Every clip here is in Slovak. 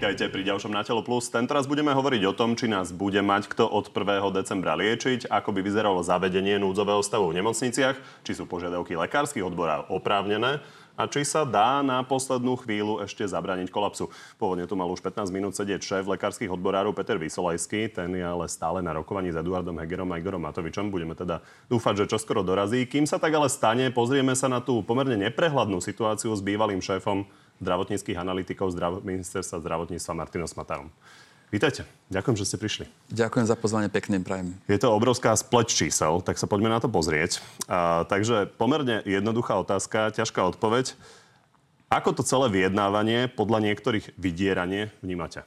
Vítajte pri ďalšom Na telo plus. Tentoraz budeme hovoriť o tom, či nás bude mať kto od 1. decembra liečiť, ako by vyzeralo zavedenie núdzového stavu v nemocniciach, či sú požiadavky lekárskych odborov oprávnené a či sa dá na poslednú chvíľu ešte zabrániť kolapsu. Pôvodne tu mal už 15 minút sedieť šéf lekárskych odborárov Peter Vysolajský, ten je ale stále na rokovaní s Eduardom Hegerom a Igorom Matovičom. Budeme teda dúfať, že čoskoro dorazí. Kým sa tak ale stane, pozrieme sa na tú pomerne neprehľadnú situáciu s bývalým šéfom zdravotníckých analytikov zdrav- ministerstva zdravotníctva Martinom Smatajom. Vítajte. Ďakujem, že ste prišli. Ďakujem za pozvanie, pekne prajem. Je to obrovská spleť čísel, tak sa poďme na to pozrieť. A, takže pomerne jednoduchá otázka, ťažká odpoveď. Ako to celé vyjednávanie podľa niektorých vydieranie vnímate?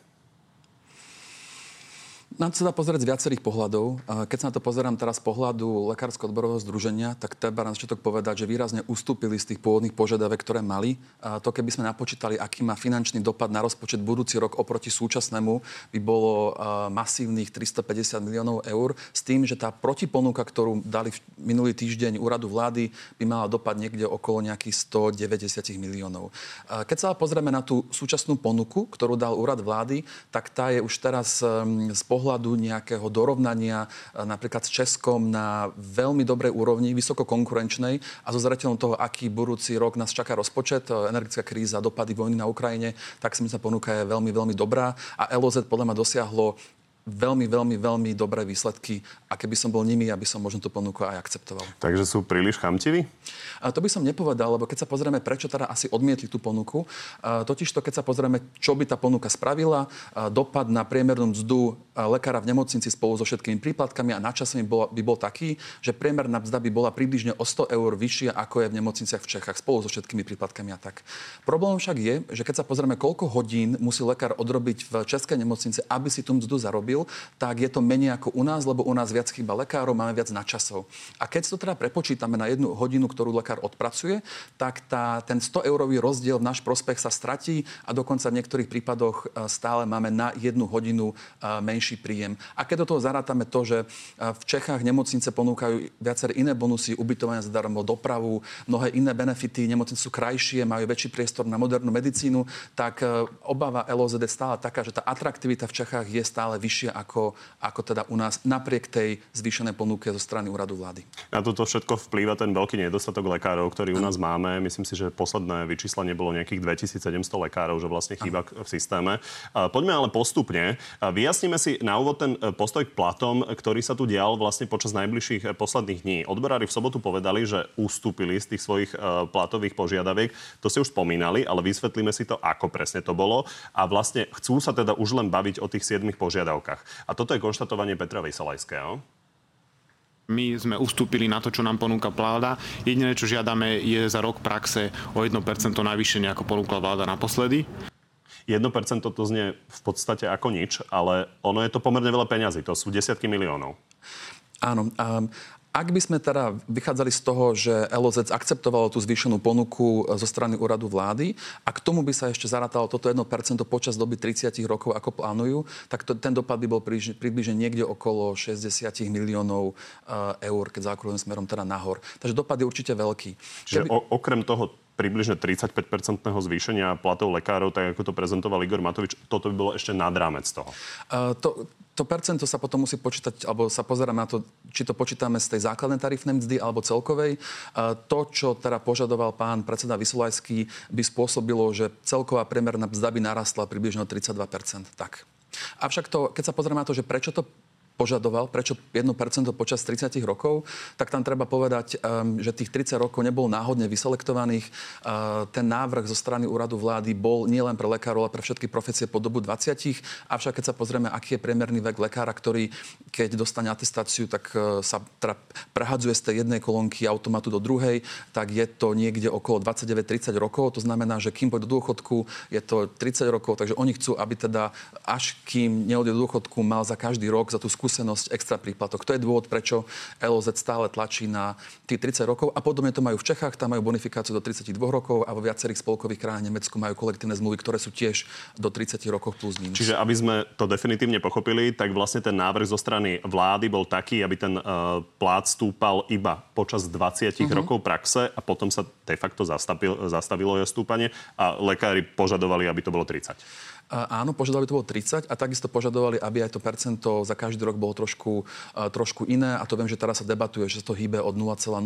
Na to sa dá pozrieť z viacerých pohľadov. Keď sa na to pozerám teraz z pohľadu Lekársko-odborového združenia, tak treba na začiatok povedať, že výrazne ustúpili z tých pôvodných požiadavek, ktoré mali. A to keby sme napočítali, aký má finančný dopad na rozpočet budúci rok oproti súčasnému, by bolo masívnych 350 miliónov eur, s tým, že tá protiponuka, ktorú dali minulý týždeň úradu vlády, by mala dopad niekde okolo nejakých 190 miliónov. Keď sa pozrieme na tú súčasnú ponuku, ktorú dal úrad vlády, tak tá je už teraz z pohľadu pohľadu nejakého dorovnania e, napríklad s Českom na veľmi dobrej úrovni, vysoko konkurenčnej a so zreteľom toho, aký budúci rok nás čaká rozpočet, e, energická kríza, dopady vojny na Ukrajine, tak si myslím, že ponuka je veľmi, veľmi dobrá a LOZ podľa mňa dosiahlo veľmi, veľmi, veľmi dobré výsledky a keby som bol nimi, aby som možno tú ponuku aj akceptoval. Takže sú príliš chamtiví? A to by som nepovedal, lebo keď sa pozrieme, prečo teda asi odmietli tú ponuku, totiž to, keď sa pozrieme, čo by tá ponuka spravila, dopad na priemernú mzdu lekára v nemocnici spolu so všetkými príplatkami a načasami by bol taký, že priemerná mzda by bola približne o 100 eur vyššia, ako je v nemocniciach v Čechách spolu so všetkými príplatkami a tak. Problém však je, že keď sa pozrieme, koľko hodín musí lekár odrobiť v českej nemocnici, aby si tú mzdu zarobil, urobil, tak je to menej ako u nás, lebo u nás viac chýba lekárov, máme viac načasov. A keď to teda prepočítame na jednu hodinu, ktorú lekár odpracuje, tak tá, ten 100-eurový rozdiel v náš prospech sa stratí a dokonca v niektorých prípadoch e, stále máme na jednu hodinu e, menší príjem. A keď do toho zarátame to, že e, v Čechách nemocnice ponúkajú viaceré iné bonusy, ubytovania zadarmo, dopravu, mnohé iné benefity, nemocnice sú krajšie, majú väčší priestor na modernú medicínu, tak obava LOZD stále taká, že tá atraktivita v Čechách je stále vyššia vyššia ako, ako teda u nás napriek tej zvýšenej ponuke zo strany úradu vlády. Na toto všetko vplýva ten veľký nedostatok lekárov, ktorý u nás máme. Myslím si, že posledné vyčíslenie bolo nejakých 2700 lekárov, že vlastne chýba v systéme. Poďme ale postupne. Vyjasníme si na úvod ten e, postoj k platom, ktorý sa tu dial vlastne počas najbližších e, posledných dní. Odborári v sobotu povedali, že ustúpili z tých svojich e, platových požiadaviek. To ste už spomínali, ale vysvetlíme si to, ako presne to bolo. A vlastne chcú sa teda už len baviť o tých 7 požiadavkách podmienkach. A toto je konštatovanie Petra Vysolajského. My sme ustúpili na to, čo nám ponúka vláda. Jediné, čo žiadame, je za rok praxe o 1% navýšenie, ako ponúkla vláda naposledy. 1% to znie v podstate ako nič, ale ono je to pomerne veľa peňazí. To sú desiatky miliónov. Áno. Ak by sme teda vychádzali z toho, že LOZ akceptovalo tú zvýšenú ponuku e, zo strany úradu vlády a k tomu by sa ešte zarátalo toto 1% počas doby 30 rokov, ako plánujú, tak to, ten dopad by bol približne niekde okolo 60 miliónov e, eur, keď zaokruhujem smerom teda nahor. Takže dopad je určite veľký. Čiže Keby... okrem toho približne 35-percentného zvýšenia platov lekárov, tak ako to prezentoval Igor Matovič, toto by bolo ešte nad rámec toho. Uh, to, to percento sa potom musí počítať, alebo sa pozeráme na to, či to počítame z tej základnej tarifnej mzdy alebo celkovej. To, čo teda požadoval pán predseda Vysolajský, by spôsobilo, že celková priemerná mzda by narastla približne o 32% Tak. Avšak to, keď sa pozrieme na to, že prečo to požadoval, prečo 1% počas 30 rokov, tak tam treba povedať, um, že tých 30 rokov nebol náhodne vyselektovaných. Uh, ten návrh zo strany úradu vlády bol nielen pre lekárov, ale pre všetky profesie po dobu 20. Avšak keď sa pozrieme, aký je priemerný vek lekára, ktorý keď dostane atestáciu, tak uh, sa teda prehadzuje z tej jednej kolónky automatu do druhej, tak je to niekde okolo 29-30 rokov. To znamená, že kým pôjde do dôchodku, je to 30 rokov, takže oni chcú, aby teda až kým neodjde do dôchodku, mal za každý rok za tú skúsenosť extra príplatok. To je dôvod, prečo LOZ stále tlačí na tých 30 rokov a podobne to majú v Čechách, tam majú bonifikáciu do 32 rokov a vo viacerých spolkových krajinách Nemecku majú kolektívne zmluvy, ktoré sú tiež do 30 rokov plus minus. Čiže aby sme to definitívne pochopili, tak vlastne ten návrh zo strany vlády bol taký, aby ten uh, plát stúpal iba počas 20 uh-huh. Mhm. rokov praxe a potom sa de facto zastavil, zastavilo jeho stúpanie a lekári požadovali, aby to bolo 30. Áno, požadovali to bolo 30 a takisto požadovali, aby aj to percento za každý rok bolo trošku, trošku iné a to viem, že teraz sa debatuje, že sa to hýbe od 0,01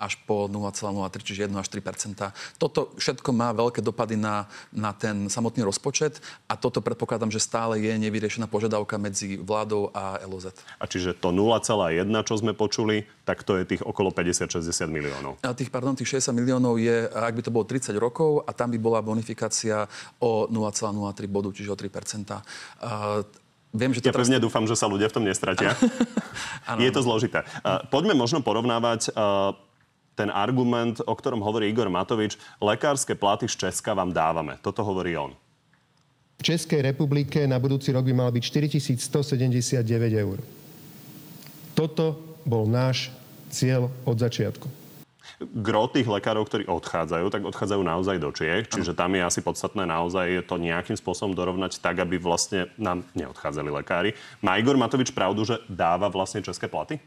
až po 0,03, čiže 1 až 3% Toto všetko má veľké dopady na, na ten samotný rozpočet a toto predpokladám, že stále je nevyriešená požiadavka medzi vládou a LOZ. A čiže to 0,1, čo sme počuli, tak to je tých okolo 50-60 miliónov. A tých, pardon, tých 60 miliónov je, ak by to bolo 30 rokov a tam by bola bonifikácia o 0,03 bodu, čiže o 3 uh, Viem, že to ja teraz... pevne dúfam, že sa ľudia v tom nestratia. je to zložité. Uh, poďme možno porovnávať uh, ten argument, o ktorom hovorí Igor Matovič. Lekárske platy z Česka vám dávame. Toto hovorí on. V Českej republike na budúci rok by mal byť 4179 eur. Toto bol náš cieľ od začiatku. Gro tých lekárov, ktorí odchádzajú, tak odchádzajú naozaj do Čiech, čiže tam je asi podstatné naozaj to nejakým spôsobom dorovnať tak, aby vlastne nám neodchádzali lekári. Má Igor Matovič pravdu, že dáva vlastne české platy?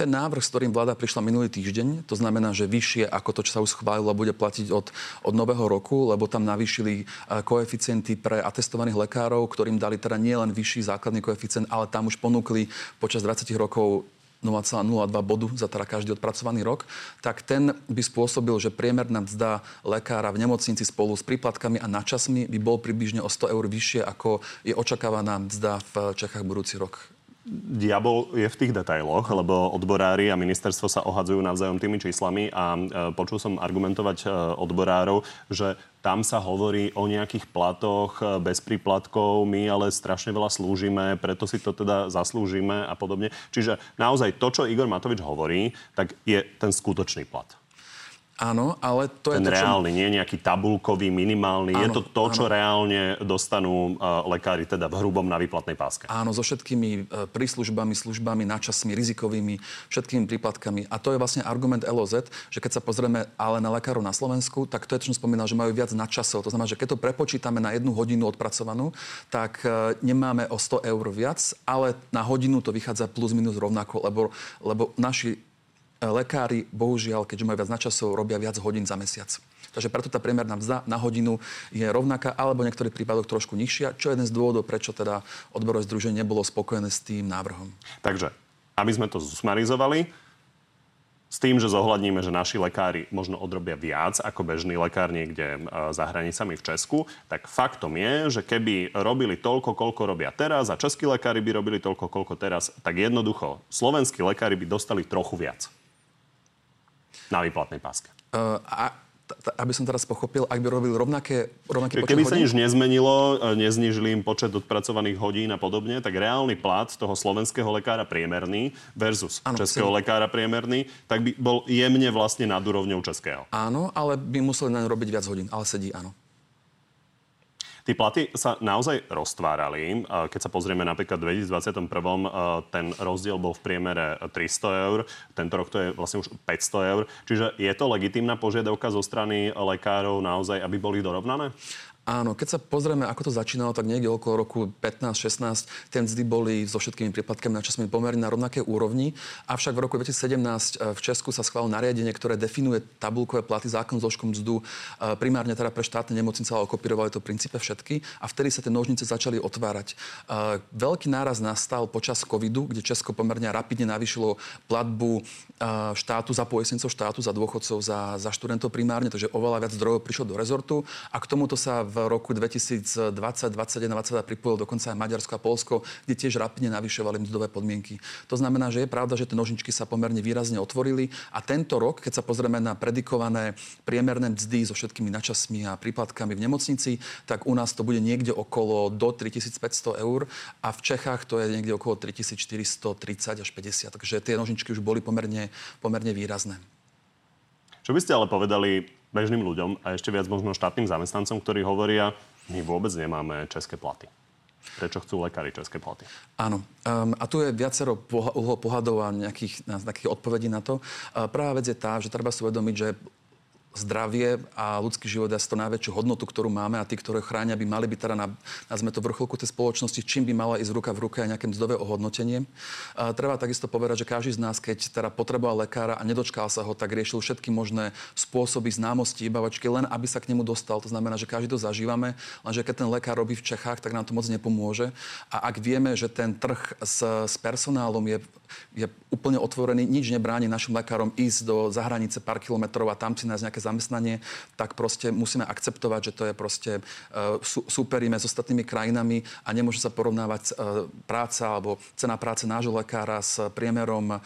ten návrh, s ktorým vláda prišla minulý týždeň, to znamená, že vyššie ako to, čo sa už schválilo, bude platiť od, od nového roku, lebo tam navýšili e, koeficienty pre atestovaných lekárov, ktorým dali teda nielen vyšší základný koeficient, ale tam už ponúkli počas 20 rokov 0,02 bodu za teda každý odpracovaný rok, tak ten by spôsobil, že priemerná mzda lekára v nemocnici spolu s príplatkami a načasmi by bol približne o 100 eur vyššie, ako je očakávaná mzda v Čechách budúci rok diabol je v tých detailoch, lebo odborári a ministerstvo sa ohadzujú navzájom tými číslami a e, počul som argumentovať e, odborárov, že tam sa hovorí o nejakých platoch e, bez príplatkov, my ale strašne veľa slúžime, preto si to teda zaslúžime a podobne. Čiže naozaj to, čo Igor Matovič hovorí, tak je ten skutočný plat. Áno, ale to Ten je to, reálny, čo... nie nejaký tabulkový, minimálny. Áno, je to to, čo áno. reálne dostanú uh, lekári teda v hrubom na výplatnej páske. Áno, so všetkými uh, príslužbami, službami, načasmi, rizikovými, všetkými príplatkami. A to je vlastne argument LOZ, že keď sa pozrieme ale na lekárov na Slovensku, tak to je čo som spomínal, že majú viac načasov. To znamená, že keď to prepočítame na jednu hodinu odpracovanú, tak uh, nemáme o 100 eur viac, ale na hodinu to vychádza plus minus rovnako, lebo, lebo naši lekári, bohužiaľ, keďže majú viac načasov, robia viac hodín za mesiac. Takže preto tá priemerná mzda na hodinu je rovnaká, alebo v niektorých prípadoch trošku nižšia, čo je jeden z dôvodov, prečo teda odborové združenie nebolo spokojné s tým návrhom. Takže, aby sme to zsumarizovali, s tým, že zohľadníme, že naši lekári možno odrobia viac ako bežný lekár niekde e, za hranicami v Česku, tak faktom je, že keby robili toľko, koľko robia teraz a českí lekári by robili toľko, koľko teraz, tak jednoducho slovenskí lekári by dostali trochu viac na výplatnej páske. Uh, a aby som teraz pochopil, ak by robili rovnaké, rovnaké počet Keby hodín? sa nič nezmenilo, e, neznižili im počet odpracovaných hodín a podobne, tak reálny plat toho slovenského lekára priemerný versus ano, českého si... lekára priemerný, tak by bol jemne vlastne nad úrovňou českého. Áno, ale by museli na robiť viac hodín, ale sedí, áno. Tí platy sa naozaj roztvárali. Keď sa pozrieme napríklad v 2021, ten rozdiel bol v priemere 300 eur. Tento rok to je vlastne už 500 eur. Čiže je to legitímna požiadavka zo strany lekárov naozaj, aby boli dorovnané? Áno, keď sa pozrieme, ako to začínalo, tak niekde okolo roku 15-16 tie mzdy boli so všetkými príplatkami na časmi pomerne na rovnaké úrovni. Avšak v roku 2017 e, v Česku sa schválilo nariadenie, ktoré definuje tabulkové platy, zákon zložkom mzdu, e, primárne teda pre štátne nemocnice, ale okopírovali to princípe všetky. A vtedy sa tie nožnice začali otvárať. E, veľký náraz nastal počas covidu, kde Česko pomerne rapidne navýšilo platbu štátu za poistnicov štátu, za dôchodcov, za, za študentov primárne, takže oveľa viac zdrojov prišlo do rezortu a k tomuto sa v roku 2020, 2021, 2022 pripojil dokonca aj Maďarsko a Polsko, kde tiež rapidne navyšovali mzdové podmienky. To znamená, že je pravda, že tie nožničky sa pomerne výrazne otvorili a tento rok, keď sa pozrieme na predikované priemerné mzdy so všetkými načasmi a príplatkami v nemocnici, tak u nás to bude niekde okolo do 3500 eur a v Čechách to je niekde okolo 3430 až 50. Takže tie nožničky už boli pomerne, pomerne výrazné. Čo by ste ale povedali bežným ľuďom a ešte viac možno štátnym zamestnancom, ktorí hovoria, my vôbec nemáme české platy. Prečo chcú lekári české platy? Áno. Um, a tu je viacero uhlov pohľadov a nejakých, nejakých odpovedí na to. Uh, prvá vec je tá, že treba si uvedomiť, že zdravie a ľudský život je to najväčšiu hodnotu, ktorú máme a tí, ktoré chránia, by mali byť teda na, nazme to vrcholku tej spoločnosti, čím by mala ísť ruka v ruke aj nejaké mzdové ohodnotenie. A treba takisto povedať, že každý z nás, keď teda potreboval lekára a nedočkal sa ho, tak riešil všetky možné spôsoby známosti, bavačky, len aby sa k nemu dostal. To znamená, že každý to zažívame, lenže keď ten lekár robí v Čechách, tak nám to moc nepomôže. A ak vieme, že ten trh s, s personálom je, je úplne otvorený, nič nebráni našim lekárom ísť do zahranice pár kilometrov a tam si nájsť nejaké zamestnanie, tak proste musíme akceptovať, že to je proste uh, superíme s ostatnými krajinami a nemôže sa porovnávať uh, práca alebo cena práce nášho lekára s priemerom um,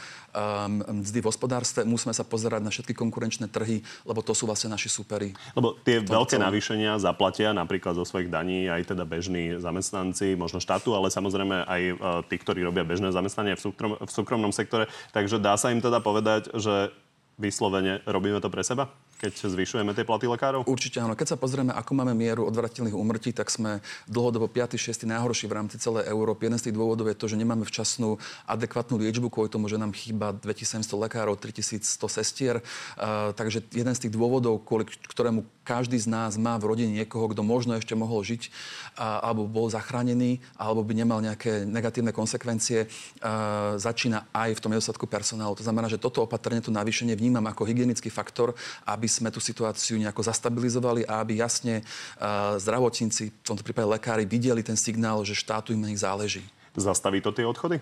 mzdy v hospodárstve. Musíme sa pozerať na všetky konkurenčné trhy, lebo to sú vlastne naši superi. Lebo tie veľké navýšenia zaplatia napríklad zo svojich daní aj teda bežní zamestnanci, možno štátu, ale samozrejme aj tí, ktorí robia bežné zamestnanie v, súkrom, v súkromnom sektore. Takže dá sa im teda povedať, že vyslovene robíme to pre seba? Keď zvyšujeme tie platy lekárov? Určite áno. Keď sa pozrieme, ako máme mieru odvratiteľných úmrtí, tak sme dlhodobo 5. 6. najhorší v rámci celej Európy. Jeden z tých dôvodov je to, že nemáme včasnú adekvátnu liečbu kvôli tomu, že nám chýba 2700 lekárov, 3100 sestier. Uh, takže jeden z tých dôvodov, kvôli ktorému každý z nás má v rodine niekoho, kto možno ešte mohol žiť uh, alebo bol zachránený, alebo by nemal nejaké negatívne konsekvencie, uh, začína aj v tom nedostatku personálu. To znamená, že toto opatrenie, to navýšenie vnímam ako hygienický faktor, aby sme tú situáciu nejako zastabilizovali a aby jasne uh, zdravotníci, v tomto prípade lekári, videli ten signál, že štátu im na nich záleží. Zastaví to tie odchody?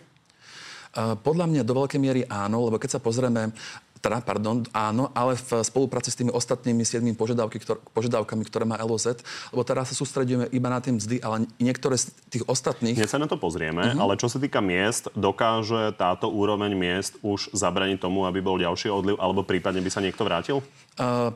Uh, podľa mňa do veľkej miery áno, lebo keď sa pozrieme teda, pardon, áno, ale v spolupráci s tými ostatnými siedmými požiadavky, ktor- požiadavkami, ktoré má LOZ, lebo teraz sa sústredíme iba na tie mzdy, ale niektoré z tých ostatných... Dnes sa na to pozrieme, uh-huh. ale čo sa týka miest, dokáže táto úroveň miest už zabraniť tomu, aby bol ďalší odliv, alebo prípadne by sa niekto vrátil? Uh,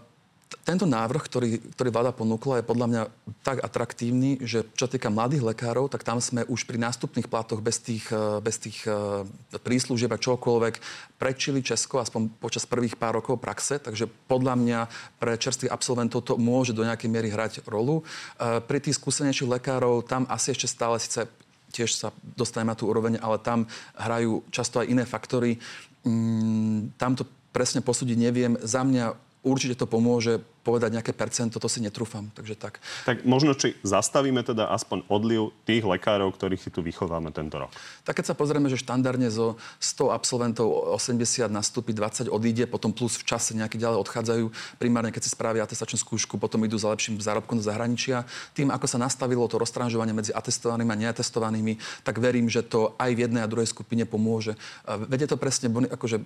tento návrh, ktorý, ktorý vláda ponúkla, je podľa mňa tak atraktívny, že čo týka mladých lekárov, tak tam sme už pri nástupných platoch bez tých, eh, bez tých eh, príslužieb a čokoľvek prečili Česko aspoň počas prvých pár rokov praxe, takže podľa mňa pre čerstvých absolventov to môže do nejakej miery hrať rolu. Eh, pri tých skúsenejších lekárov tam asi ešte stále síce tiež sa dostaneme na tú úroveň, ale tam hrajú často aj iné faktory. Mm, tam to presne posúdiť neviem. Za mňa určite to pomôže povedať nejaké percento, to si netrúfam. Takže tak. Tak možno, či zastavíme teda aspoň odliv tých lekárov, ktorých si tu vychováme tento rok. Tak keď sa pozrieme, že štandardne zo 100 absolventov 80 nastúpi, 20 odíde, potom plus v čase nejaké ďalej odchádzajú. Primárne, keď si spravia atestačnú skúšku, potom idú za lepším zárobkom do zahraničia. Tým, ako sa nastavilo to roztranžovanie medzi atestovanými a neatestovanými, tak verím, že to aj v jednej a druhej skupine pomôže. Vedie to presne, akože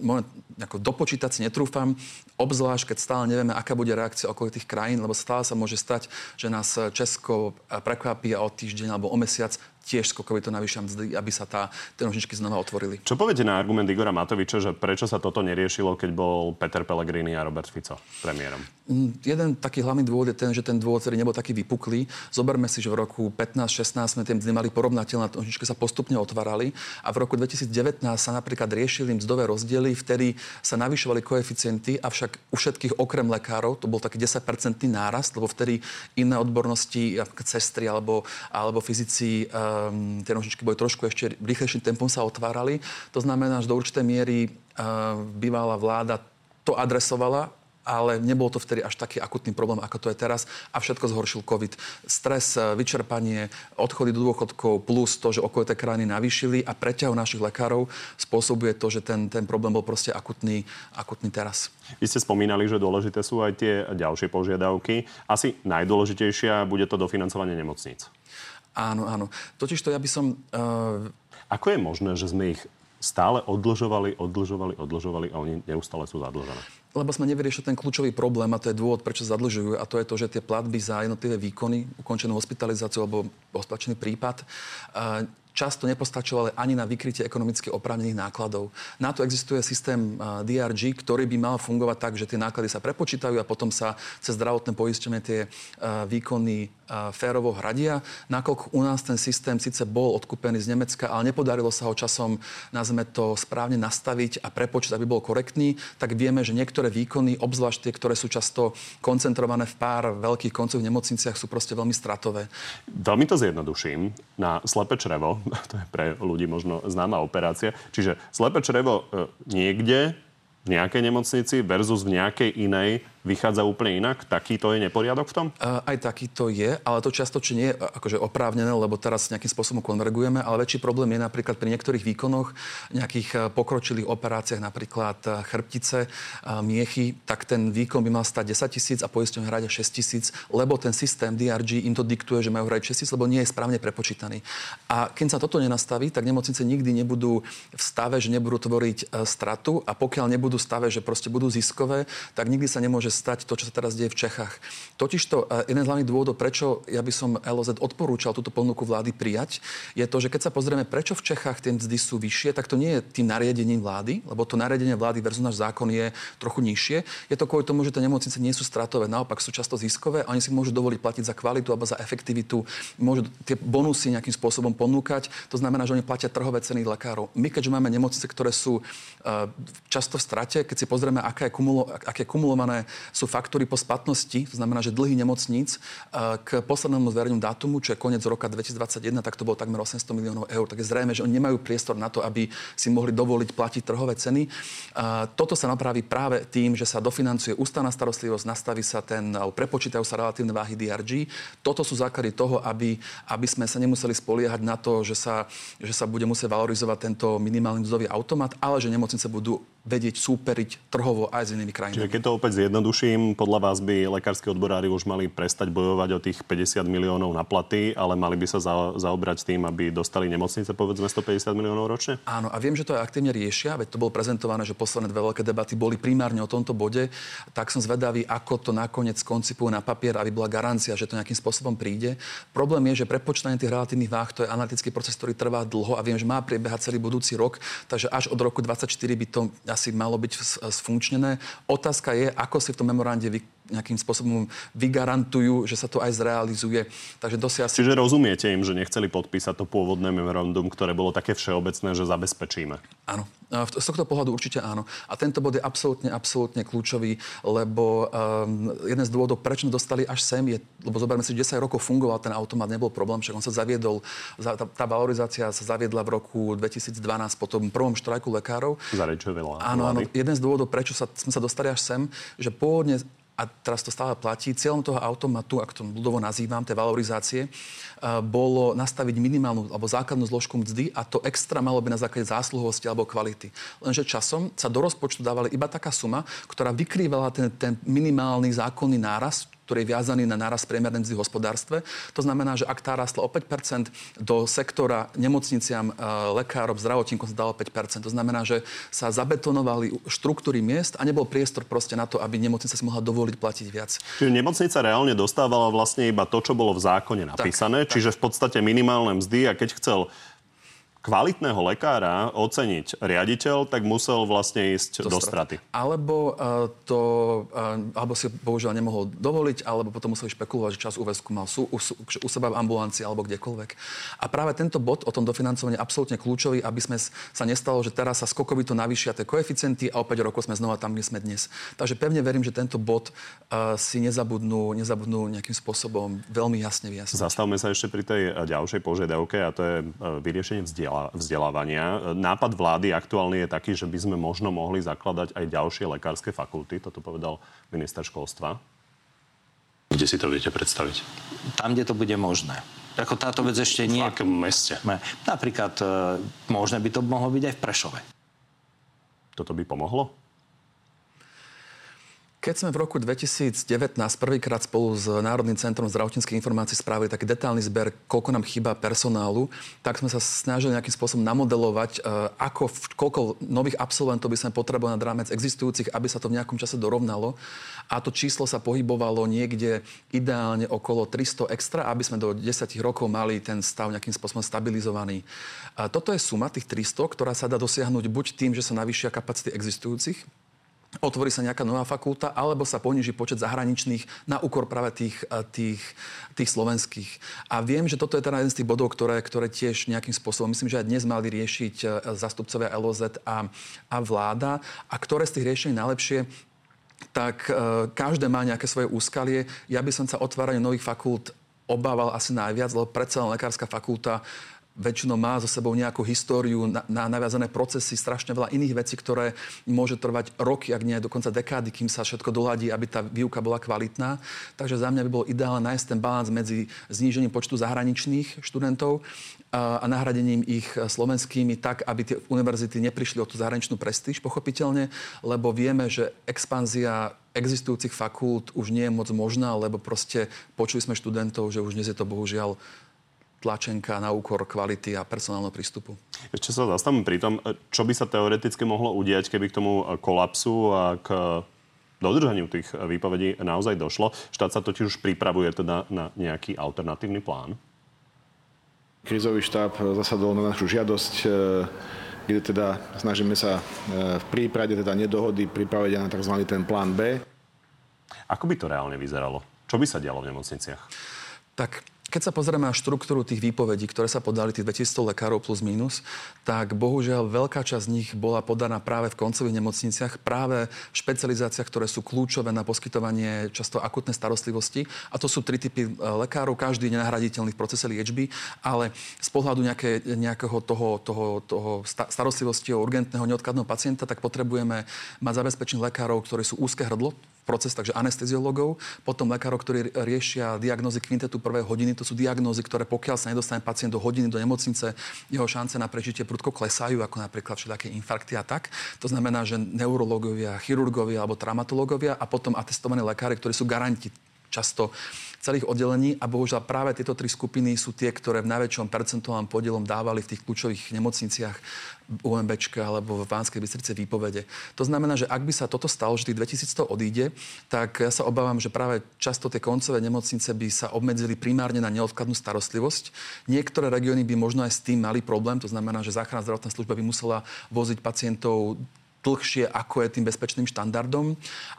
moment, ako dopočítať si netrúfam, obzvlášť keď stále nevieme, aká bude reakcia okolitých krajín, lebo stále sa môže stať, že nás Česko prekvapí a o týždeň alebo o mesiac tiež skokovito navýšia mzdy, aby sa tá, tie nožničky znova otvorili. Čo poviete na argument Igora Matoviča, že prečo sa toto neriešilo, keď bol Peter Pellegrini a Robert Fico premiérom? Mm, jeden taký hlavný dôvod je ten, že ten dôvod ktorý nebol taký vypuklý. Zoberme si, že v roku 15-16 sme tie mzdy mali porovnateľné, nožničky sa postupne otvárali a v roku 2019 sa napríklad riešili mzdové rozdiely, vtedy sa navyšovali koeficienty, avšak u všetkých okrem lekárov, to bol taký 10-percentný nárast, lebo vtedy iné odbornosti, sestry alebo, alebo fyzici, uh, um, tie nožničky boli trošku ešte rýchlejším tempom sa otvárali. To znamená, že do určitej miery uh, bývalá vláda to adresovala ale nebol to vtedy až taký akutný problém, ako to je teraz. A všetko zhoršil COVID. Stres, e, vyčerpanie, odchody do dôchodkov plus to, že okolité krajiny navýšili a preťahu našich lekárov spôsobuje to, že ten, ten problém bol proste akutný, akutný teraz. Vy ste spomínali, že dôležité sú aj tie ďalšie požiadavky. Asi najdôležitejšia bude to dofinancovanie nemocníc. Áno, áno. Totiž to ja by som... Uh... Ako je možné, že sme ich stále odlžovali, odlžovali, odlžovali a oni neustále sú zadlžené? Lebo sme nevyriešili ten kľúčový problém a to je dôvod, prečo zadlžujú a to je to, že tie platby za jednotlivé výkony, ukončenú hospitalizáciu alebo hospitalizačný prípad, uh, často nepostačovali ani na vykrytie ekonomicky oprávnených nákladov. Na to existuje systém DRG, ktorý by mal fungovať tak, že tie náklady sa prepočítajú a potom sa cez zdravotné poistenie tie výkony férovo hradia. Nakoľko u nás ten systém síce bol odkúpený z Nemecka, ale nepodarilo sa ho časom, nazveme to, správne nastaviť a prepočítať, aby bol korektný, tak vieme, že niektoré výkony, obzvlášť tie, ktoré sú často koncentrované v pár veľkých koncoch v nemocniciach, sú proste veľmi stratové. Veľmi to zjednoduším. Na slepe črevo to je pre ľudí možno známa operácia. Čiže slepe črevo e, niekde v nejakej nemocnici versus v nejakej inej vychádza úplne inak. Takýto je neporiadok v tom? Aj takýto je, ale to čiastočne nie je akože oprávnené, lebo teraz nejakým spôsobom konvergujeme, ale väčší problém je napríklad pri niektorých výkonoch, nejakých pokročilých operáciách, napríklad chrbtice, miechy, tak ten výkon by mal stať 10 tisíc a poisťovňa hrať 6 tisíc, lebo ten systém DRG im to diktuje, že majú hrať 6 tisíc, lebo nie je správne prepočítaný. A keď sa toto nenastaví, tak nemocnice nikdy nebudú v stave, že nebudú tvoriť e, stratu a pokiaľ nebudú v stave, že proste budú ziskové, tak nikdy sa nemôže stať to, čo sa teraz deje v Čechách. Totižto e, jeden z hlavných dôvodov, prečo ja by som LOZ odporúčal túto ponuku vlády prijať, je to, že keď sa pozrieme, prečo v Čechách tie mzdy sú vyššie, tak to nie je tým nariadením vlády, lebo to nariadenie vlády versus náš zákon je trochu nižšie. Je to kvôli tomu, že tie nemocnice nie sú stratové, naopak sú často ziskové a oni si môžu dovoliť platiť za kvalitu alebo za efektivitu, môžu tie bonusy nejakým spôsobom ponúkať. To znamená, že oni platia trhové ceny lekárov. My, keďže máme nemocnice, ktoré sú uh, často v strate, keď si pozrieme, aké, kumulo, aké kumulované sú faktúry po splatnosti, to znamená, že dlhy nemocníc uh, k poslednému zverejnému dátumu, čo je koniec roka 2021, tak to bolo takmer 800 miliónov eur. Tak je zrejme, že oni nemajú priestor na to, aby si mohli dovoliť platiť trhové ceny. Uh, toto sa napraví práve tým, že sa dofinancuje ústavná starostlivosť, nastaví sa ten, prepočítajú sa relatívne váhy DRG. Toto sú základy toho, aby, aby sme sa nemuseli spoliehať na to, že sa, že sa bude musieť valorizovať tento minimálny mzdový automat, ale že nemocnice budú vedieť súperiť trhovo aj s inými krajinami. Čiže keď to opäť zjednoduším, podľa vás by lekársky odborári už mali prestať bojovať o tých 50 miliónov na platy, ale mali by sa za, zaobrať tým, aby dostali nemocnice povedzme 150 miliónov ročne? Áno, a viem, že to aj aktívne riešia, veď to bolo prezentované, že posledné dve veľké debaty boli primárne o tomto bode, tak som zvedavý, ako to nakoniec koncipujú na papier, aby bola garancia, že to nejakým spôsobom príde. Problém je, že prepočítanie tých relatívnych váh to je analytický proces, ktorý trvá dlho a viem, že má priebehať celý budúci rok, takže až od roku 2024 by to asi malo byť sfunkčnené. Otázka je, ako si v tom memorande vy, nejakým spôsobom vygarantujú, že sa to aj zrealizuje. Takže si... Čiže rozumiete im, že nechceli podpísať to pôvodné memorandum, ktoré bolo také všeobecné, že zabezpečíme? Áno. Z tohto pohľadu určite áno. A tento bod je absolútne, absolútne kľúčový, lebo um, jeden z dôvodov, prečo dostali až sem, je, lebo zoberme si, 10 rokov fungoval ten automat, nebol problém, však on sa zaviedol, tá, tá valorizácia sa zaviedla v roku 2012 po tom prvom štrajku lekárov. Za Áno, áno. Jeden z dôvodov, prečo sa, sme sa dostali až sem, že pôvodne a teraz to stále platí, cieľom toho automatu, ak to ľudovo nazývam, tej valorizácie, bolo nastaviť minimálnu alebo základnú zložku mzdy a to extra malo by na základe zásluhovosti alebo kvality. Lenže časom sa do rozpočtu dávali iba taká suma, ktorá vykrývala ten, ten minimálny zákonný náraz, ktorý je viazaný na nárast priemernej mzdy v hospodárstve. To znamená, že ak tá rastla o 5% do sektora nemocniciam, e, lekárom, zdravotníkom sa dalo 5% To znamená, že sa zabetonovali štruktúry miest a nebol priestor proste na to, aby nemocnica si mohla dovoliť platiť viac. Čiže nemocnica reálne dostávala vlastne iba to, čo bolo v zákone napísané, tak, čiže tak. v podstate minimálne mzdy a keď chcel kvalitného lekára oceniť riaditeľ, tak musel vlastne ísť do, do straty. Alebo uh, to, uh, alebo si bohužiaľ nemohol dovoliť, alebo potom museli špekulovať, že čas úväzku mal sú, u, u seba v ambulancii alebo kdekoľvek. A práve tento bod o tom dofinancovaní je absolútne kľúčový, aby sme sa nestalo, že teraz sa skokovito navýšia tie koeficienty a o 5 rokov sme znova tam, kde sme dnes. Takže pevne verím, že tento bod uh, si nezabudnú, nezabudnú nejakým spôsobom veľmi jasne vyjasniť. Zastavme sa ešte pri tej ďalšej požiadavke a to je vyriešenie vzdielania vzdelávania. Nápad vlády aktuálny je taký, že by sme možno mohli zakladať aj ďalšie lekárske fakulty. Toto povedal minister školstva. Kde si to viete predstaviť? Tam, kde to bude možné. Ako táto vec ešte nie... V akom meste? Napríklad, e, možné by to mohlo byť aj v Prešove. Toto by pomohlo? Keď sme v roku 2019 prvýkrát spolu s Národným centrom zdravotníckých informácií spravili taký detálny zber, koľko nám chýba personálu, tak sme sa snažili nejakým spôsobom namodelovať, e, ako, koľko nových absolventov by sme potrebovali nad rámec existujúcich, aby sa to v nejakom čase dorovnalo. A to číslo sa pohybovalo niekde ideálne okolo 300 extra, aby sme do 10 rokov mali ten stav nejakým spôsobom stabilizovaný. A toto je suma tých 300, ktorá sa dá dosiahnuť buď tým, že sa navýšia kapacity existujúcich, otvorí sa nejaká nová fakulta, alebo sa poníži počet zahraničných na úkor práve tých, eh, tých, tých slovenských. A viem, že toto je teda jeden z tých bodov, ktoré, ktoré tiež nejakým spôsobom, myslím, že aj dnes mali riešiť eh, zastupcovia LOZ a, a vláda. A ktoré z tých riešení najlepšie, tak e, každé má nejaké svoje úskalie. Ja by som sa otváranie nových fakult obával asi najviac, lebo predsa len lekárska fakulta väčšinou má so sebou nejakú históriu, na, na naviazané procesy, strašne veľa iných vecí, ktoré môže trvať roky, ak nie dokonca dekády, kým sa všetko doladí, aby tá výuka bola kvalitná. Takže za mňa by bolo ideálne nájsť ten balans medzi znížením počtu zahraničných študentov a nahradením ich slovenskými tak, aby tie univerzity neprišli o tú zahraničnú prestíž, pochopiteľne, lebo vieme, že expanzia existujúcich fakult už nie je moc možná, lebo proste počuli sme študentov, že už dnes je to bohužiaľ tlačenka na úkor kvality a personálneho prístupu. Ešte sa zastavím pri tom, čo by sa teoreticky mohlo udiať, keby k tomu kolapsu a k dodržaniu tých výpovedí naozaj došlo. Štát sa totiž už pripravuje teda na nejaký alternatívny plán. Krizový štáb zasadol na našu žiadosť, e, kde teda snažíme sa e, v prípade teda nedohody pripraviť na tzv. ten plán B. Ako by to reálne vyzeralo? Čo by sa dialo v nemocniciach? Tak keď sa pozrieme na štruktúru tých výpovedí, ktoré sa podali, tých 2100 lekárov plus minus, tak bohužiaľ veľká časť z nich bola podaná práve v koncových nemocniciach, práve v špecializáciách, ktoré sú kľúčové na poskytovanie často akutnej starostlivosti. A to sú tri typy e, lekárov, každý nenahraditeľný v procese liečby, ale z pohľadu nejaké, nejakého toho, toho, toho starostlivosti o urgentného neodkladného pacienta, tak potrebujeme mať zabezpečených lekárov, ktorí sú úzke hrdlo proces, takže anesteziologov, potom lekárov, ktorí riešia diagnózy kvintetu prvej hodiny. To sú diagnózy, ktoré pokiaľ sa nedostane pacient do hodiny do nemocnice, jeho šance na prežitie prudko klesajú, ako napríklad všetké infarkty a tak. To znamená, že neurologovia, chirurgovia alebo traumatológovia a potom atestovaní lekári, ktorí sú garanti často celých oddelení a bohužiaľ práve tieto tri skupiny sú tie, ktoré v najväčšom percentuálnom podielom dávali v tých kľúčových nemocniciach UMBčke alebo v Vánskej Bystrice výpovede. To znamená, že ak by sa toto stalo, že tých 2100 odíde, tak ja sa obávam, že práve často tie koncové nemocnice by sa obmedzili primárne na neodkladnú starostlivosť. Niektoré regióny by možno aj s tým mali problém, to znamená, že záchranná zdravotná služba by musela voziť pacientov dlhšie, ako je tým bezpečným štandardom.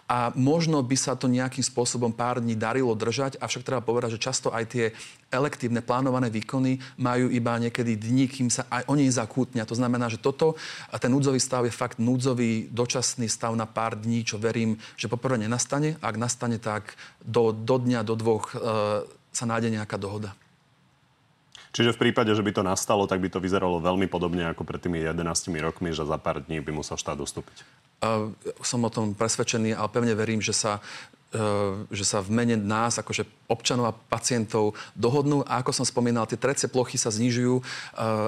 A možno by sa to nejakým spôsobom pár dní darilo držať, avšak treba povedať, že často aj tie elektívne plánované výkony majú iba niekedy dní, kým sa aj oni zakútnia. To znamená, že toto, ten núdzový stav je fakt núdzový, dočasný stav na pár dní, čo verím, že poprvé nenastane. Ak nastane, tak do, do dňa, do dvoch e, sa nájde nejaká dohoda. Čiže v prípade, že by to nastalo, tak by to vyzeralo veľmi podobne ako pred tými 11 rokmi, že za pár dní by musel štát ustúpiť. Uh, som o tom presvedčený a pevne verím, že sa že sa v mene nás, akože občanov a pacientov dohodnú. A ako som spomínal, tie trece plochy sa znižujú.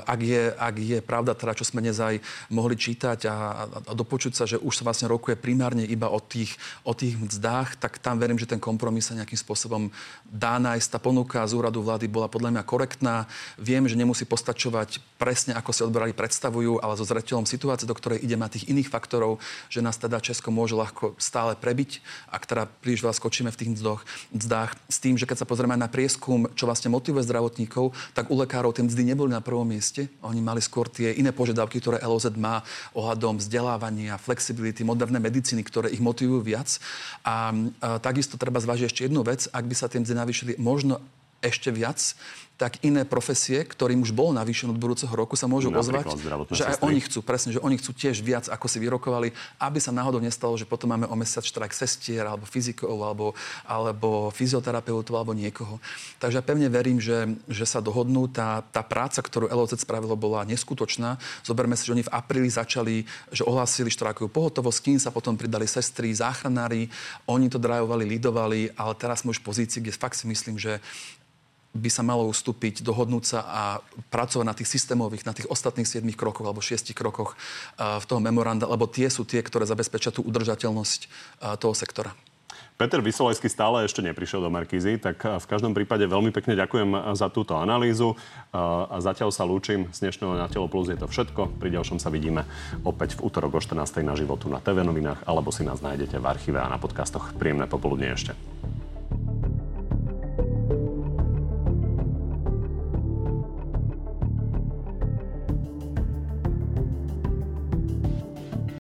Ak je, ak je pravda, teda, čo sme dnes aj mohli čítať a, a dopočuť sa, že už sa vlastne rokuje primárne iba o tých, o tých mzdách, tak tam verím, že ten kompromis sa nejakým spôsobom dá nájsť. Tá ponuka z úradu vlády bola podľa mňa korektná. Viem, že nemusí postačovať presne, ako si odberali predstavujú, ale so zreteľom situácie, do ktorej ideme a tých iných faktorov, že nás teda Česko môže ľahko stále prebiť, ak teda veľa skočíme v tých mzdoch, mzdách. S tým, že keď sa pozrieme na prieskum, čo vlastne motivuje zdravotníkov, tak u lekárov tie mzdy neboli na prvom mieste. Oni mali skôr tie iné požiadavky, ktoré LOZ má ohľadom vzdelávania, flexibility, moderné medicíny, ktoré ich motivujú viac. A, a takisto treba zvážiť ešte jednu vec, ak by sa tie mzdy navýšili možno ešte viac, tak iné profesie, ktorým už bol navýšený od budúceho roku, sa môžu Napríklad ozvať, že aj oni chcú, presne, že oni chcú tiež viac, ako si vyrokovali, aby sa náhodou nestalo, že potom máme o mesiac štrajk sestier, alebo fyzikov, alebo, alebo fyzioterapeutov, alebo niekoho. Takže ja pevne verím, že, že sa dohodnú. Tá, tá práca, ktorú LOZ spravilo, bola neskutočná. Zoberme si, že oni v apríli začali, že ohlásili štrajkovú pohotovosť, kým sa potom pridali sestry, záchranári, oni to drajovali, lidovali, ale teraz sme už v pozícii, kde fakt si myslím, že by sa malo ustúpiť, dohodnúť sa a pracovať na tých systémových, na tých ostatných 7 krokoch alebo 6 krokoch v toho memoranda, lebo tie sú tie, ktoré zabezpečia tú udržateľnosť toho sektora. Peter Vysolajský stále ešte neprišiel do Markízy, tak v každom prípade veľmi pekne ďakujem za túto analýzu a zatiaľ sa lúčim. Z dnešného Na telo plus je to všetko. Pri ďalšom sa vidíme opäť v útorok o 14. na životu na TV novinách alebo si nás nájdete v archíve a na podcastoch. Príjemné popoludne ešte.